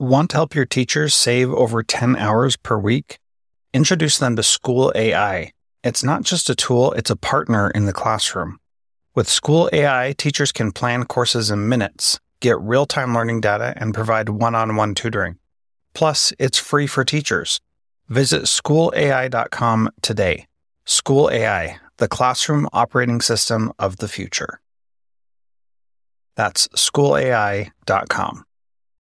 Want to help your teachers save over 10 hours per week? Introduce them to School AI. It's not just a tool, it's a partner in the classroom. With School AI, teachers can plan courses in minutes, get real time learning data, and provide one on one tutoring. Plus, it's free for teachers. Visit schoolai.com today. School AI, the classroom operating system of the future. That's schoolai.com.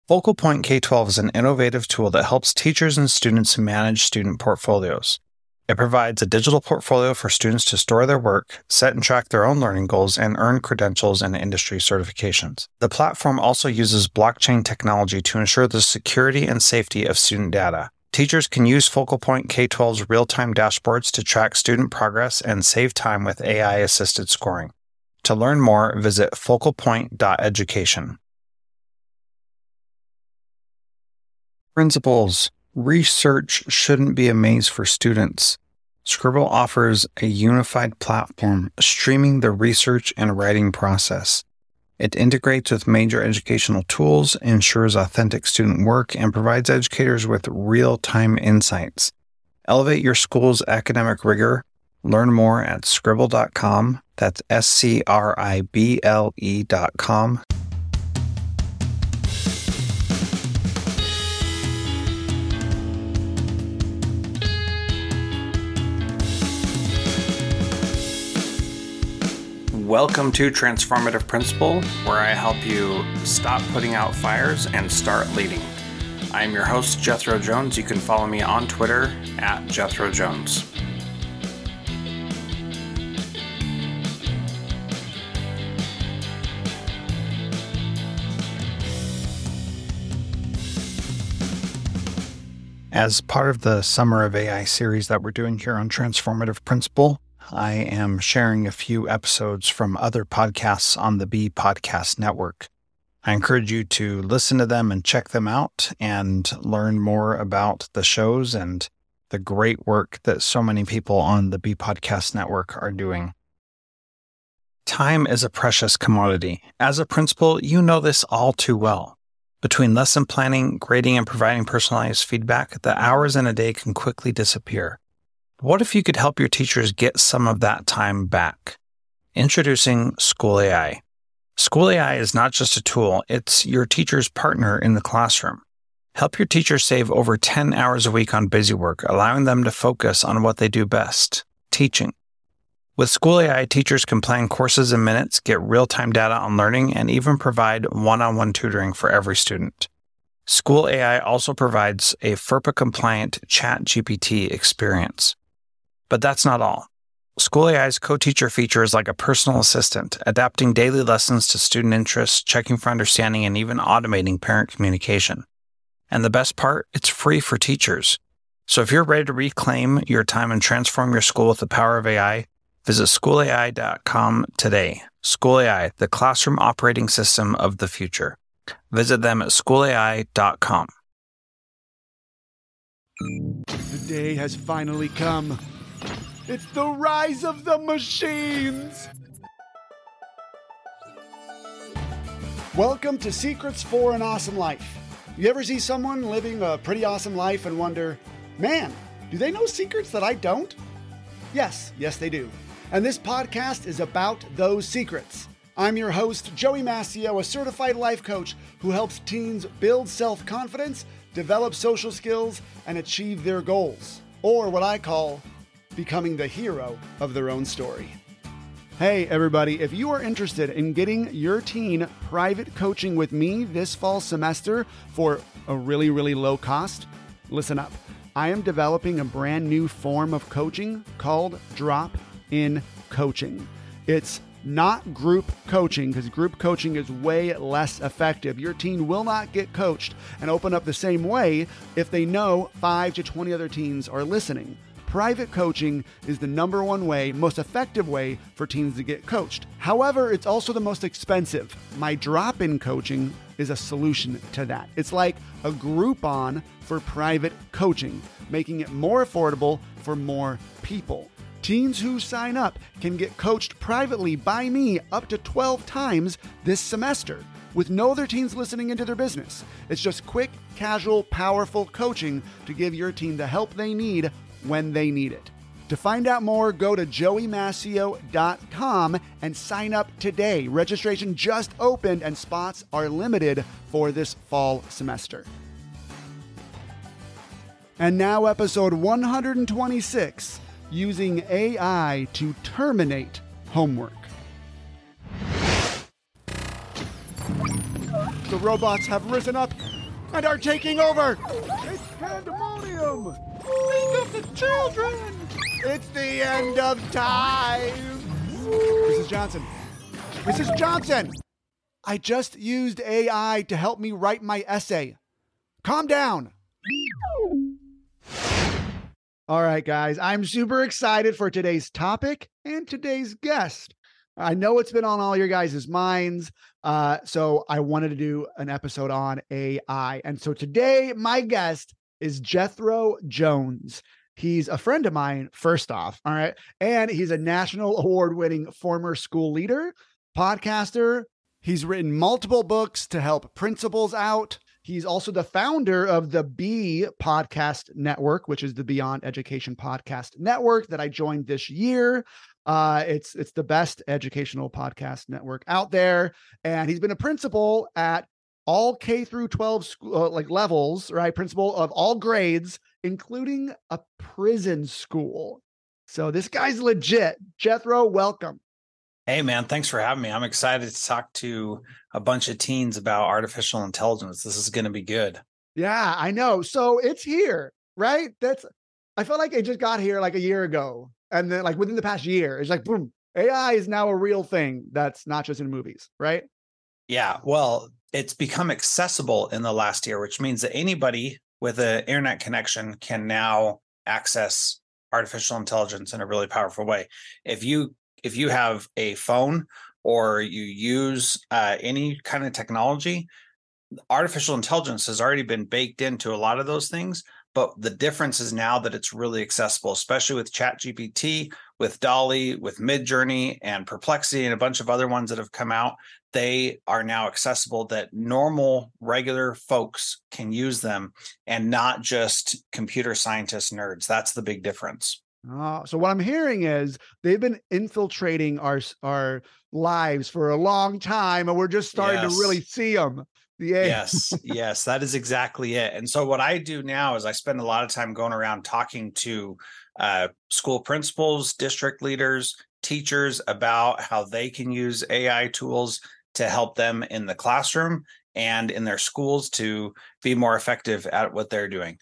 Focal Point K 12 is an innovative tool that helps teachers and students manage student portfolios. It provides a digital portfolio for students to store their work, set and track their own learning goals, and earn credentials and industry certifications. The platform also uses blockchain technology to ensure the security and safety of student data. Teachers can use Focal Point K 12's real time dashboards to track student progress and save time with AI assisted scoring. To learn more, visit focalpoint.education. Principals Research shouldn't be a maze for students. Scrible offers a unified platform streaming the research and writing process. It integrates with major educational tools, ensures authentic student work, and provides educators with real time insights. Elevate your school's academic rigor. Learn more at scrible.com. That's S C R I B L E.com. Welcome to Transformative Principal, where I help you stop putting out fires and start leading. I am your host, Jethro Jones. You can follow me on Twitter at Jethro Jones. As part of the Summer of AI series that we're doing here on Transformative Principal, I am sharing a few episodes from other podcasts on the B Podcast Network. I encourage you to listen to them and check them out and learn more about the shows and the great work that so many people on the B Podcast Network are doing. Time is a precious commodity. As a principal, you know this all too well. Between lesson planning, grading, and providing personalized feedback, the hours in a day can quickly disappear. What if you could help your teachers get some of that time back? Introducing School AI. School AI is not just a tool, it's your teacher's partner in the classroom. Help your teachers save over 10 hours a week on busy work, allowing them to focus on what they do best teaching. With School AI, teachers can plan courses in minutes, get real time data on learning, and even provide one on one tutoring for every student. School AI also provides a FERPA compliant Chat GPT experience. But that's not all. School AI's co teacher feature is like a personal assistant, adapting daily lessons to student interests, checking for understanding, and even automating parent communication. And the best part, it's free for teachers. So if you're ready to reclaim your time and transform your school with the power of AI, visit schoolai.com today. School AI, the classroom operating system of the future. Visit them at schoolai.com. The day has finally come. It's the rise of the machines! Welcome to Secrets for an Awesome Life. You ever see someone living a pretty awesome life and wonder, man, do they know secrets that I don't? Yes, yes, they do. And this podcast is about those secrets. I'm your host, Joey Mascio, a certified life coach who helps teens build self confidence, develop social skills, and achieve their goals, or what I call becoming the hero of their own story. Hey, everybody, if you are interested in getting your teen private coaching with me this fall semester for a really, really low cost, listen up. I am developing a brand new form of coaching called Drop In Coaching. It's not group coaching because group coaching is way less effective. Your teen will not get coached and open up the same way if they know 5 to 20 other teens are listening. Private coaching is the number one way, most effective way for teens to get coached. However, it's also the most expensive. My drop in coaching is a solution to that. It's like a Groupon for private coaching, making it more affordable for more people. Teens who sign up can get coached privately by me up to 12 times this semester. with no other teens listening into their business. It's just quick, casual, powerful coaching to give your team the help they need when they need it. To find out more, go to joeymascio.com and sign up today. Registration just opened and spots are limited for this fall semester. And now, episode 126 using AI to terminate homework. The robots have risen up and are taking over. It's pandemonium. Wake up the children. It's the end of time. Mrs. Johnson. Mrs. Johnson. I just used AI to help me write my essay. Calm down. All right, guys, I'm super excited for today's topic and today's guest. I know it's been on all your guys' minds. Uh, so I wanted to do an episode on AI. And so today, my guest is Jethro Jones. He's a friend of mine, first off. All right. And he's a national award winning former school leader, podcaster. He's written multiple books to help principals out. He's also the founder of the B Podcast Network, which is the Beyond Education Podcast Network that I joined this year. Uh, it's it's the best educational podcast network out there, and he's been a principal at all K through 12 school uh, like levels, right? Principal of all grades, including a prison school. So this guy's legit. Jethro, welcome. Hey man, thanks for having me. I'm excited to talk to a bunch of teens about artificial intelligence. This is going to be good. Yeah, I know. So it's here, right? That's I felt like it just got here like a year ago and then like within the past year, it's like boom, AI is now a real thing that's not just in movies, right? Yeah, well, it's become accessible in the last year, which means that anybody with an internet connection can now access artificial intelligence in a really powerful way. If you if you have a phone or you use uh, any kind of technology, artificial intelligence has already been baked into a lot of those things. But the difference is now that it's really accessible, especially with ChatGPT, with DALL-E, with Midjourney, and Perplexity, and a bunch of other ones that have come out. They are now accessible that normal, regular folks can use them and not just computer scientist nerds. That's the big difference. Oh, so what I'm hearing is they've been infiltrating our our lives for a long time, and we're just starting yes. to really see them. Yeah. Yes, yes, that is exactly it. And so what I do now is I spend a lot of time going around talking to uh, school principals, district leaders, teachers about how they can use AI tools to help them in the classroom and in their schools to be more effective at what they're doing.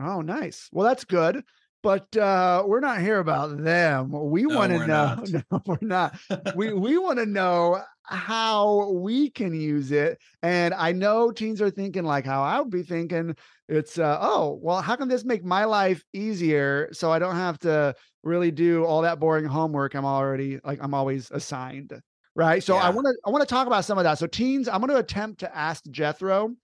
Oh, nice. Well, that's good but uh, we're not here about them. We no, want to know. Not. No, we're not. we we want to know how we can use it. And I know teens are thinking like how I would be thinking. It's uh, oh well, how can this make my life easier so I don't have to really do all that boring homework I'm already like I'm always assigned. Right. So yeah. I want to I want to talk about some of that. So teens, I'm going to attempt to ask Jethro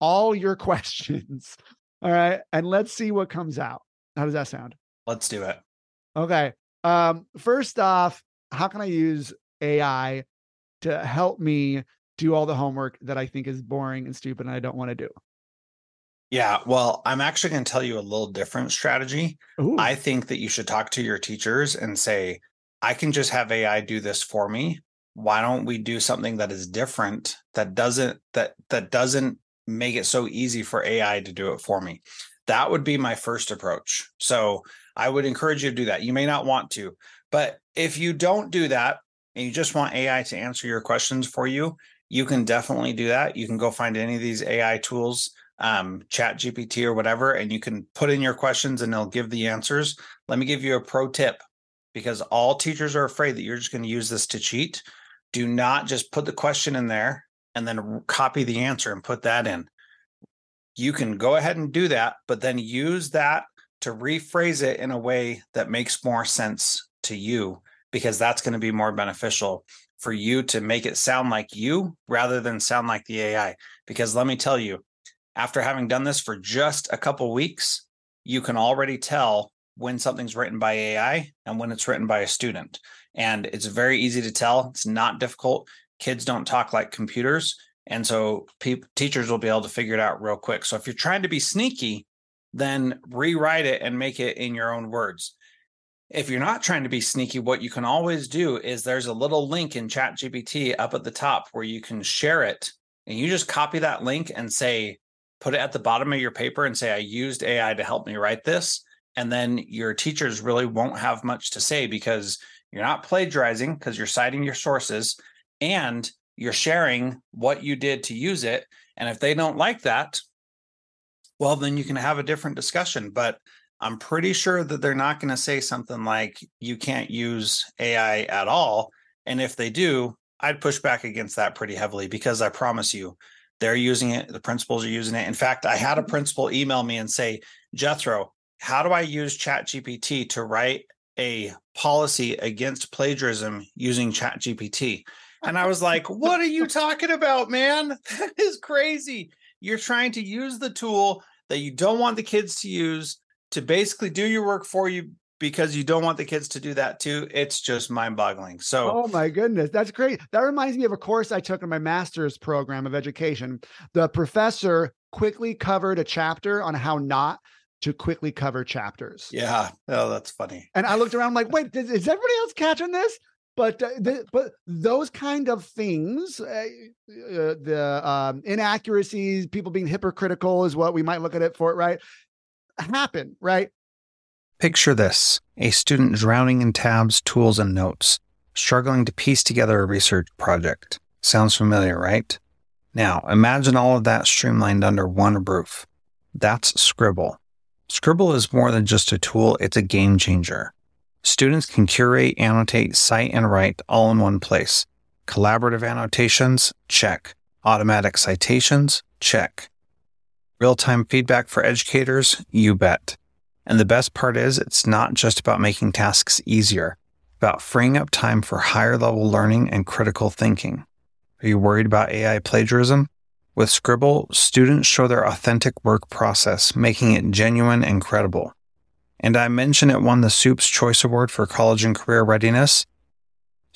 all your questions. All right. And let's see what comes out. How does that sound? Let's do it. Okay. Um, first off, how can I use AI to help me do all the homework that I think is boring and stupid and I don't want to do? Yeah, well, I'm actually going to tell you a little different strategy. Ooh. I think that you should talk to your teachers and say, I can just have AI do this for me. Why don't we do something that is different that doesn't that that doesn't make it so easy for AI to do it for me? That would be my first approach. So I would encourage you to do that. You may not want to, but if you don't do that and you just want AI to answer your questions for you, you can definitely do that. You can go find any of these AI tools, um, Chat GPT or whatever, and you can put in your questions and they'll give the answers. Let me give you a pro tip because all teachers are afraid that you're just going to use this to cheat. Do not just put the question in there and then copy the answer and put that in you can go ahead and do that, but then use that to rephrase it in a way that makes more sense to you, because that's going to be more beneficial for you to make it sound like you rather than sound like the AI. Because let me tell you, after having done this for just a couple weeks, you can already tell when something's written by AI and when it's written by a student. And it's very easy to tell. It's not difficult. Kids don't talk like computers And so pe- teachers will be able to figure it out real quick. So if you're trying to be sneaky, then rewrite it and make it in your own words. If you're not trying to be sneaky, what you can always do is there's a little link in ChatGPT up at the top where you can share it. And you just copy that link and say, put it at the bottom of your paper and say, I used AI to help me write this. And then your teachers really won't have much to say because you're not plagiarizing because you're citing your sources and you're sharing what you did to use it. And if they don't like that, well, then you can have a different discussion. But I'm pretty sure that they're not going to say something like you can't use AI at all. And if they do, I'd push back against that pretty heavily because I promise you, they're using it. The principals are using it. In fact, I had a mm-hmm. principal email me and say, Jethro, how do I use ChatGPT to write a policy against plagiarism using ChatGPT? And I was like, what are you talking about, man? That is crazy. You're trying to use the tool that you don't want the kids to use to basically do your work for you because you don't want the kids to do that too. It's just mind boggling. So, oh my goodness, that's great. That reminds me of a course I took in my master's program of education. The professor quickly covered a chapter on how not to quickly cover chapters. Yeah. Oh, that's funny. And I looked around I'm like, wait, is, is everybody else catching this? But uh, the, but those kind of things, uh, uh, the um, inaccuracies, people being hypocritical is what we might look at it for, right? Happen, right? Picture this a student drowning in tabs, tools, and notes, struggling to piece together a research project. Sounds familiar, right? Now, imagine all of that streamlined under one roof. That's Scrible. Scrible is more than just a tool, it's a game changer. Students can curate, annotate, cite, and write all in one place. Collaborative annotations? Check. Automatic citations? Check. Real time feedback for educators? You bet. And the best part is, it's not just about making tasks easier, about freeing up time for higher level learning and critical thinking. Are you worried about AI plagiarism? With Scrible, students show their authentic work process, making it genuine and credible. And I mentioned it won the Soup's Choice Award for College and Career Readiness.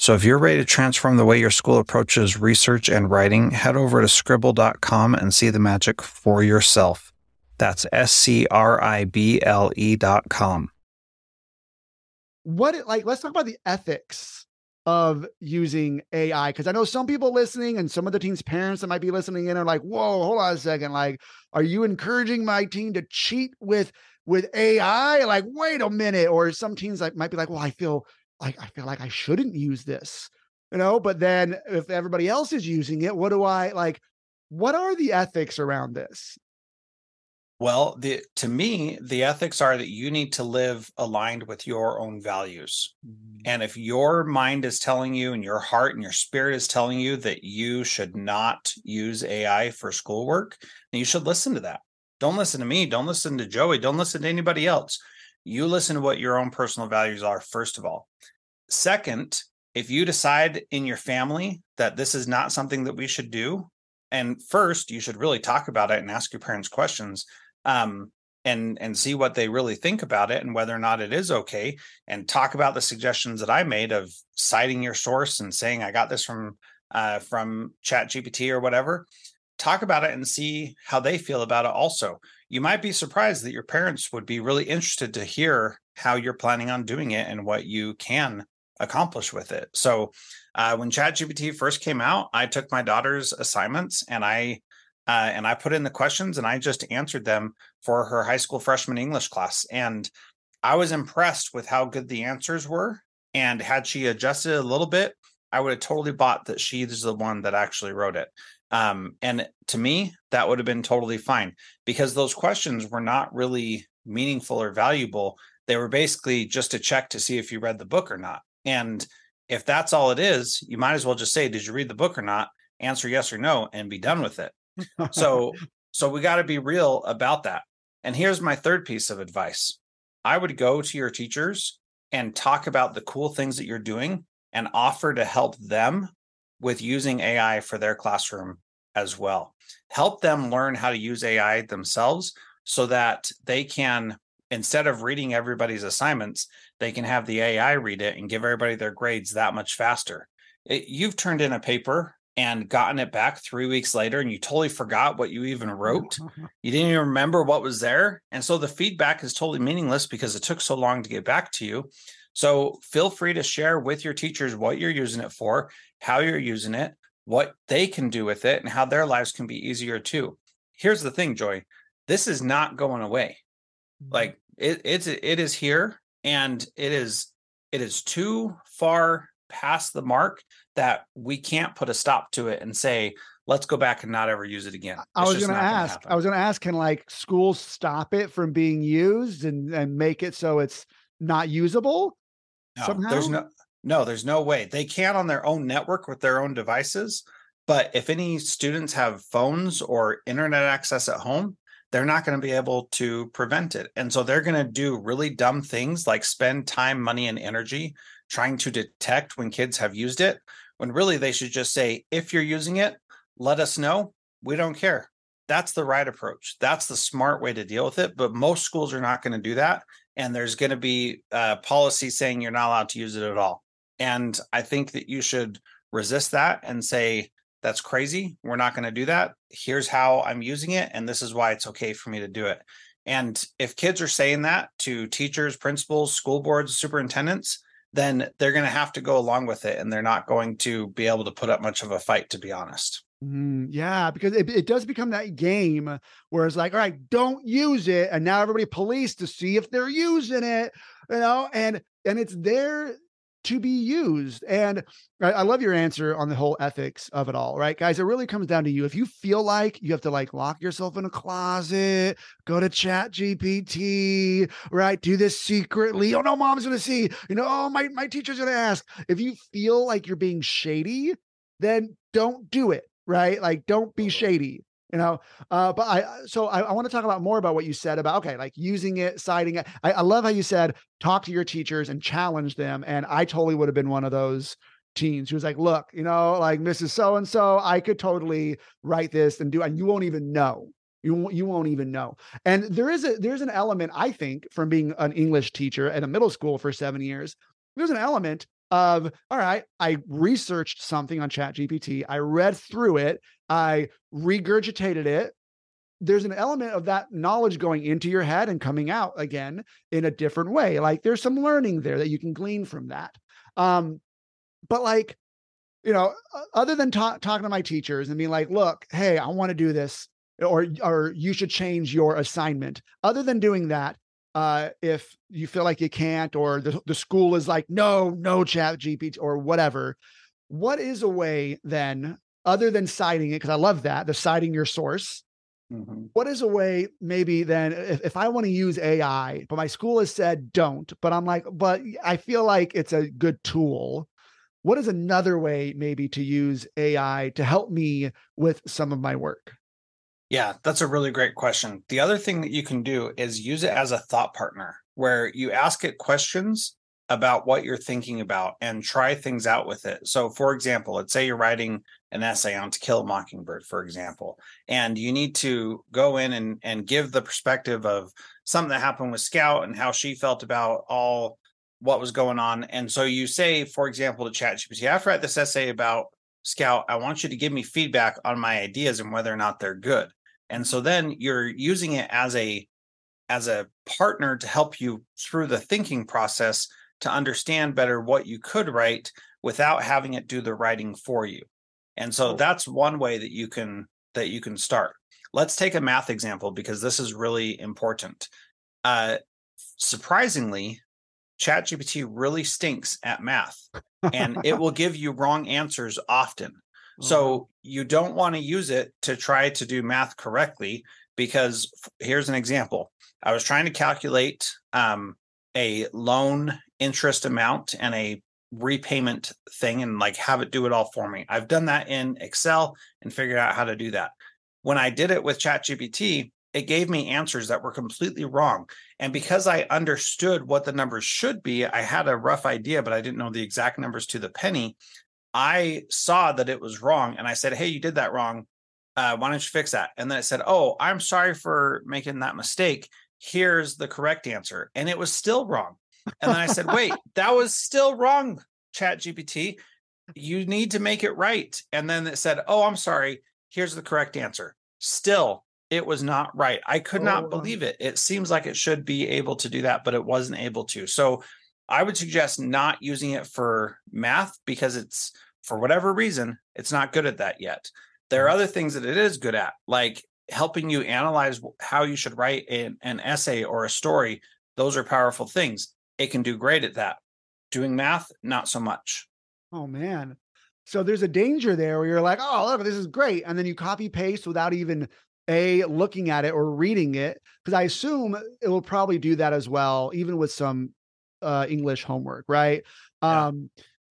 So if you're ready to transform the way your school approaches research and writing, head over to scrible.com and see the magic for yourself. That's S C R I B L E dot com. What it like, let's talk about the ethics of using AI. Cause I know some people listening and some of the teens' parents that might be listening in are like, whoa, hold on a second. Like, are you encouraging my team to cheat with with AI, like, wait a minute. Or some teens like might be like, well, I feel like I feel like I shouldn't use this, you know. But then if everybody else is using it, what do I like? What are the ethics around this? Well, the to me, the ethics are that you need to live aligned with your own values. Mm-hmm. And if your mind is telling you and your heart and your spirit is telling you that you should not use AI for schoolwork, then you should listen to that. Don't listen to me. Don't listen to Joey. Don't listen to anybody else. You listen to what your own personal values are, first of all. Second, if you decide in your family that this is not something that we should do, and first, you should really talk about it and ask your parents questions. Um, and and see what they really think about it and whether or not it is okay and talk about the suggestions that i made of citing your source and saying i got this from uh, from chat gpt or whatever talk about it and see how they feel about it also you might be surprised that your parents would be really interested to hear how you're planning on doing it and what you can accomplish with it. So uh, when ChatGPT first came out i took my daughter's assignments and i uh, and i put in the questions and i just answered them for her high school freshman english class. And i was impressed with how good the answers were and had she adjusted a little bit i would have totally bought that she's the one that actually wrote it um, and to me, that would have been totally fine because those questions were not really meaningful or valuable. They were basically just a check to see if you read the book or not. And if that's all it is, you might as well just say, Did you read the book or not? Answer yes or no and be done with it. so, so we got to be real about that. And here's my third piece of advice I would go to your teachers and talk about the cool things that you're doing and offer to help them with using AI for their classroom as well. Help them learn how to use AI themselves so that they can, instead of reading everybody's assignments, they can have the AI read it and give everybody their grades that much faster. It, you've turned in a paper and gotten it back three weeks later and you totally forgot what you even wrote. you didn't even remember what was there. And so the feedback is totally meaningless because it took so long to get back to you. So feel free to share with your teachers what you're using it for, how you're using it, what they can do with it, and how their lives can be easier too. Here's the thing, Joy. This is not going away. Mm-hmm. Like it, it's it is here and it is it is too far past the mark that we can't put a stop to it and say let's go back and not ever use it again. It's I was going to ask. I was going to ask, can like schools stop it from being used and and make it so it's not usable? No, somehow? there's no no, there's no way they can on their own network with their own devices. But if any students have phones or internet access at home, they're not going to be able to prevent it. And so they're going to do really dumb things like spend time, money, and energy trying to detect when kids have used it, when really they should just say, if you're using it, let us know. We don't care. That's the right approach. That's the smart way to deal with it. But most schools are not going to do that. And there's going to be a policy saying you're not allowed to use it at all. And I think that you should resist that and say, that's crazy. We're not going to do that. Here's how I'm using it. And this is why it's okay for me to do it. And if kids are saying that to teachers, principals, school boards, superintendents, then they're going to have to go along with it and they're not going to be able to put up much of a fight, to be honest. Mm, yeah, because it, it does become that game where it's like, all right, don't use it. And now everybody police to see if they're using it, you know, and and it's there to be used. And I, I, love your answer on the whole ethics of it all, right? Guys, it really comes down to you. If you feel like you have to like lock yourself in a closet, go to chat GPT, right? Do this secretly. Oh no, mom's gonna see, you know, oh my my teacher's gonna ask. If you feel like you're being shady, then don't do it, right? Like don't be shady you know uh, but i so i, I want to talk about more about what you said about okay like using it citing it I, I love how you said talk to your teachers and challenge them and i totally would have been one of those teens who was like look you know like mrs so and so i could totally write this and do and you won't even know you won't, you won't even know. And there is a there's an element I think from being an English teacher at a middle school for 7 years. There's an element of all right i researched something on chat gpt i read through it i regurgitated it. There's an element of that knowledge going into your head and coming out again in a different way like there's some learning there that you can glean from that. Um but like you know other than ta- talking to my teachers and being like look hey i want to do this or or you should change your assignment other than doing that uh, if you feel like you can't, or the, the school is like, no, no chat GPT or whatever. What is a way then, other than citing it? Because I love that, the citing your source. Mm-hmm. What is a way maybe then if, if I want to use AI, but my school has said don't, but I'm like, but I feel like it's a good tool. What is another way maybe to use AI to help me with some of my work? Yeah, that's a really great question. The other thing that you can do is use it as a thought partner where you ask it questions about what you're thinking about and try things out with it. So, for example, let's say you're writing an essay on To Kill a Mockingbird, for example, and you need to go in and, and give the perspective of something that happened with Scout and how she felt about all what was going on. And so you say, for example, to ChatGPT, after I write this essay about Scout, I want you to give me feedback on my ideas and whether or not they're good. And so then you're using it as a as a partner to help you through the thinking process to understand better what you could write without having it do the writing for you. And so that's one way that you can that you can start. Let's take a math example because this is really important. Uh, surprisingly, ChatGPT really stinks at math and it will give you wrong answers often. So mm-hmm. you don't want to use it to try to do math correctly because here's an example. I was trying to calculate um, a loan interest amount and a repayment thing and like have it do it all for me. I've done that in Excel and figured out how to do that. When I did it with ChatGPT, it gave me answers that were completely wrong. And because I understood what the numbers should be, I had a rough idea, but I didn't know the exact numbers to the penny. I saw that it was wrong and I said, Hey, you did that wrong. Uh, why don't you fix that? And then it said, Oh, I'm sorry for making that mistake. Here's the correct answer. And it was still wrong. And then I said, Wait, that was still wrong, Chat GPT. you need to make it right. And then it said, oh, I'm sorry. Here's the correct answer. Still, it was not right. I could not Oh. believe it. It seems like it should be able to do that, but it wasn't able to. So I would suggest not using it for math because it's, for whatever reason, it's not good at that yet. There are other things that it is good at, like helping you analyze how you should write an, an essay or a story. Those are powerful things. It can do great at that. Doing math, not so much. Oh man. So there's a danger there where you're like, oh, look, this is great. And then you copy paste without even a looking at it or reading it. Because I assume it will probably do that as well, even with some uh English homework, right? Yeah. Um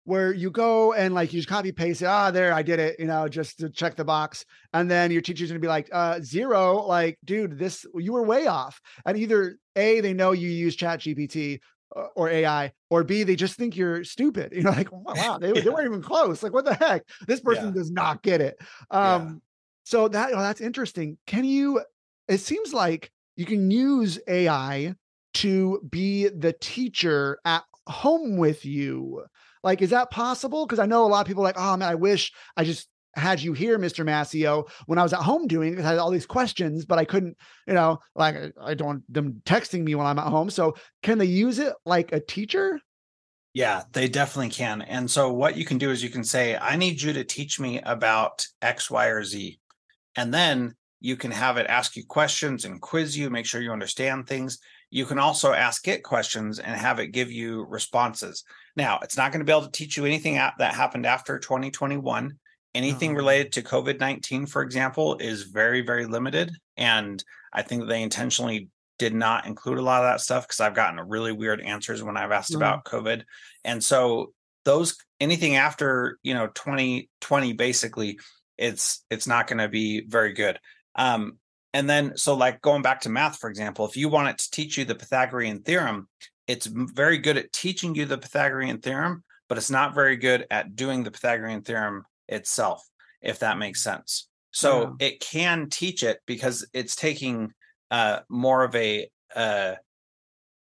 where you go and like you just copy paste it, ah, there, I did it, you know, just to check the box. And then your teacher's gonna be like, uh, zero, like, dude, this you were way off. And either A, they know you use Chat GPT or AI, or B, they just think you're stupid. You know, like, wow, wow, they, they weren't even close. Like, what the heck? This person Yeah. does not get it. Um, so that oh, that's interesting. Can you? It seems like you can use AI to be the teacher at home with you. Like, is that possible? Because I know a lot of people like, oh man, I wish I just had you here, Mr. Mascio, when I was at home doing it. I had all these questions, but I couldn't, you know, like I- I don't want them texting me when I'm at home. So can they use it like a teacher? Yeah, they definitely can. And so what you can do is you can say, I need you to teach me about X, Y, or Z. And then you can have it ask you questions and quiz you, make sure you understand things. You can also ask it questions and have it give you responses. Now, it's not going to be able to teach you anything that happened after 2021. Anything Oh. related to COVID 19, for example, is very, very limited. And I think they intentionally did not include a lot of that stuff because I've gotten really weird answers when I've asked Mhm. about COVID. And so those anything after, you know, 2020 basically it's it's not going to be very good. Um and then so like going back to math for example, if you want it to teach you the Pythagorean theorem, it's very good at teaching you the Pythagorean theorem, but it's not very good at doing the Pythagorean theorem itself, if that makes sense. So it can teach it because it's taking uh, more of a, uh,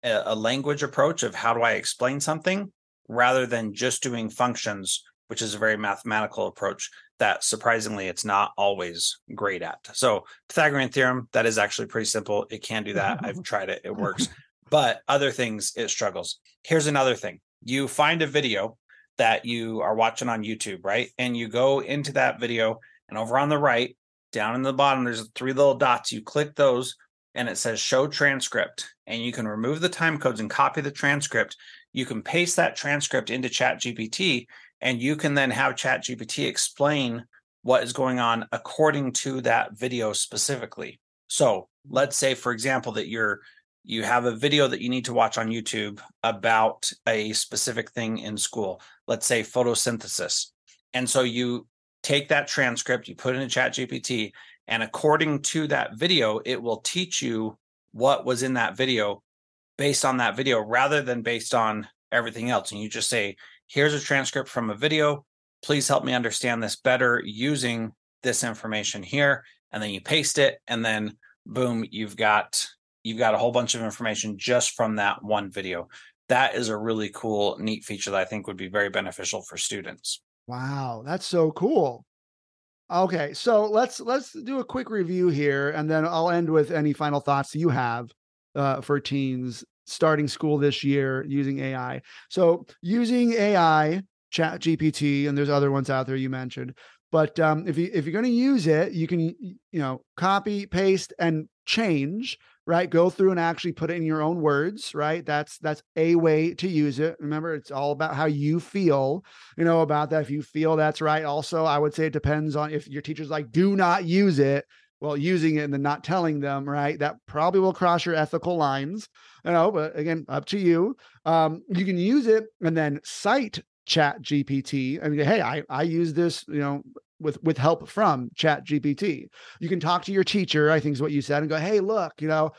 a a language approach of how do I explain something rather than just doing functions, which is a very mathematical approach that surprisingly it's not always great at. So Pythagorean theorem that is actually pretty simple. It can do that. I've tried it. It works. But other things it struggles. Here's another thing. You find a video that you are watching on YouTube, right? And you go into that video and over on the right, down in the bottom, there's three little dots. You click those and it says show transcript. And you can remove the time codes and copy the transcript. You can paste that transcript into Chat GPT and you can then have ChatGPT explain what is going on according to that video specifically. So let's say, for example, that you're you have a video that you need to watch on YouTube about a specific thing in school, let's say photosynthesis. And so you take that transcript, you put it in ChatGPT, and according to that video, it will teach you what was in that video based on that video rather than based on everything else. And you just say, here's a transcript from a video. Please help me understand this better using this information here. And then you paste it, and then boom, you've got you've got a whole bunch of information just from that one video. That is a really cool, neat feature that I think would be very beneficial for students. Wow, that's so cool. Okay, so let's let's do a quick review here, and then I'll end with any final thoughts you have uh, for teens starting school this year using AI. So using AI, Chat GPT, and there's other ones out there you mentioned. But um, if you if you're going to use it, you can you know copy, paste, and change. Right, go through and actually put it in your own words. Right, that's that's a way to use it. Remember, it's all about how you feel you know, about that. If you feel that's right, also, I would say it depends on if your teacher's like, do not use it. Well, using it and then not telling them, right? That probably will cross your ethical lines, you know, but again, up to you. Um, you can use it and then cite Chat GPT. I mean, hey, I, I use this, you know, with with help from Chat GPT. You can talk to your teacher, I think is what you said, and go, hey, look, you know,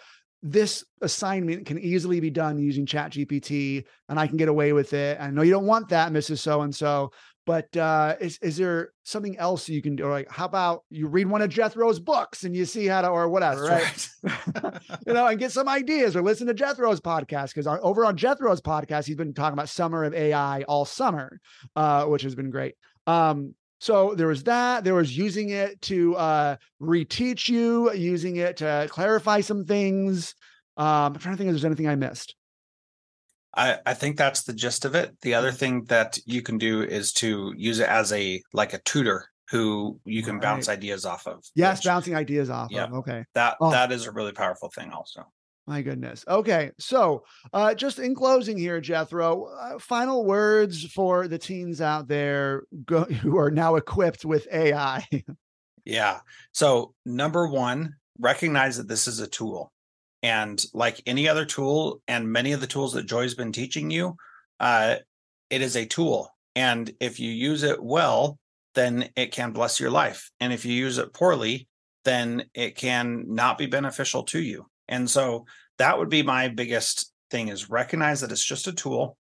this assignment can easily be done using chat gpt and i can get away with it i know you don't want that mrs so and so But uh, is is there something else you can do? Like, how about you read one of Jethro's books and you see how to, or whatever, right? right. you know, and get some ideas, or listen to Jethro's podcast because over on Jethro's podcast, he's been talking about summer of AI all summer, uh, which has been great. Um, so there was that. There was using it to uh, reteach you, using it to clarify some things. Um, I'm trying to think if there's anything I missed. I, I think that's the gist of it. The other mm-hmm. thing that you can do is to use it as a like a tutor who you can right. bounce ideas off of. Yes, which, bouncing ideas off yeah, of. Okay. That oh. that is a really powerful thing also. My goodness. Okay. So, uh, just in closing here, Jethro, uh, final words for the teens out there go, who are now equipped with AI. yeah. So, number one, recognize that this is a tool. And like any other tool, and many of the tools that Joy's been teaching you, uh, it is a tool. And if you use it well, then it can bless your life. And if you use it poorly, then it can not be beneficial to you. And so that would be my biggest thing is recognize that it's just a tool.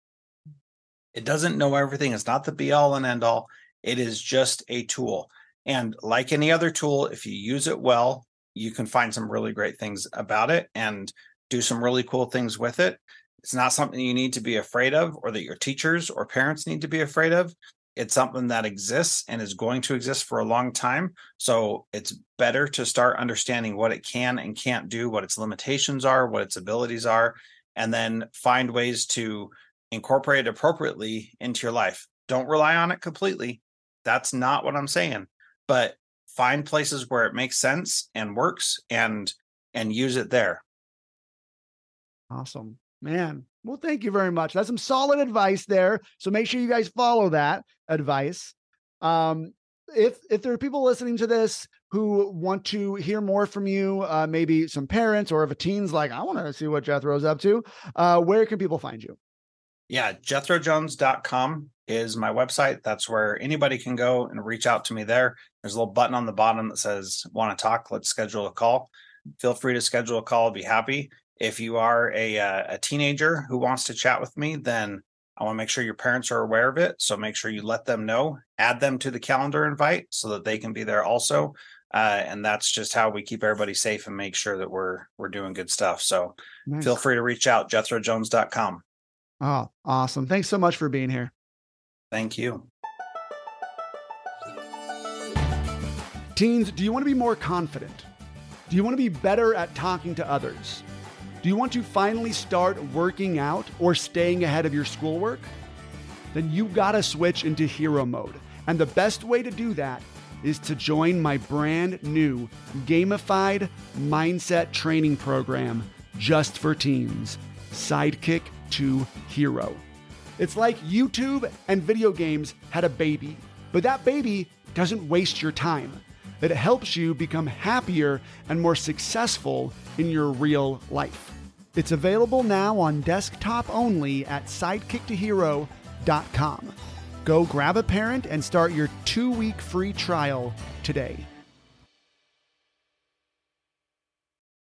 It doesn't know everything. It's not the be all and end all. It is just a tool. And like any other tool, if you use it well, you can find some really great things about it and do some really cool things with it. It's not something you need to be afraid of or that your teachers or parents need to be afraid of. It's something that exists and is going to exist for a long time. So it's better to start understanding what it can and can't do, what its limitations are, what its abilities are, and then find ways to incorporate it appropriately into your life. Don't rely on it completely. That's not what I'm saying. But find places where it makes sense and works and and use it there. Awesome. Man well thank you very much. That's some solid advice there. So make sure you guys follow that advice. Um if if there are people listening to this who want to hear more from you uh maybe some parents or if a teen's like i want to see what jethro's up to uh where can people find you? Yeah jethrojones.com is my website. That's where anybody can go and reach out to me there. There's a little button on the bottom that says, Want to talk? Let's schedule a call. Feel free to schedule a call. I'll be happy. If you are a, uh, a teenager who wants to chat with me, then I want to make sure your parents are aware of it. So make sure you let them know, add them to the calendar invite so that they can be there also. Uh, and that's just how we keep everybody safe and make sure that we're we're doing good stuff. So nice. feel free to reach out, jethrojones.com. Oh, awesome. Thanks so much for being here. Thank you. Teens, do you want to be more confident? Do you want to be better at talking to others? Do you want to finally start working out or staying ahead of your schoolwork? Then you gotta switch into hero mode. And the best way to do that is to join my brand new gamified mindset training program just for teens Sidekick to Hero. It's like YouTube and video games had a baby, but that baby doesn't waste your time. It helps you become happier and more successful in your real life. It's available now on desktop only at sidekicktohero.com. Go grab a parent and start your two week free trial today.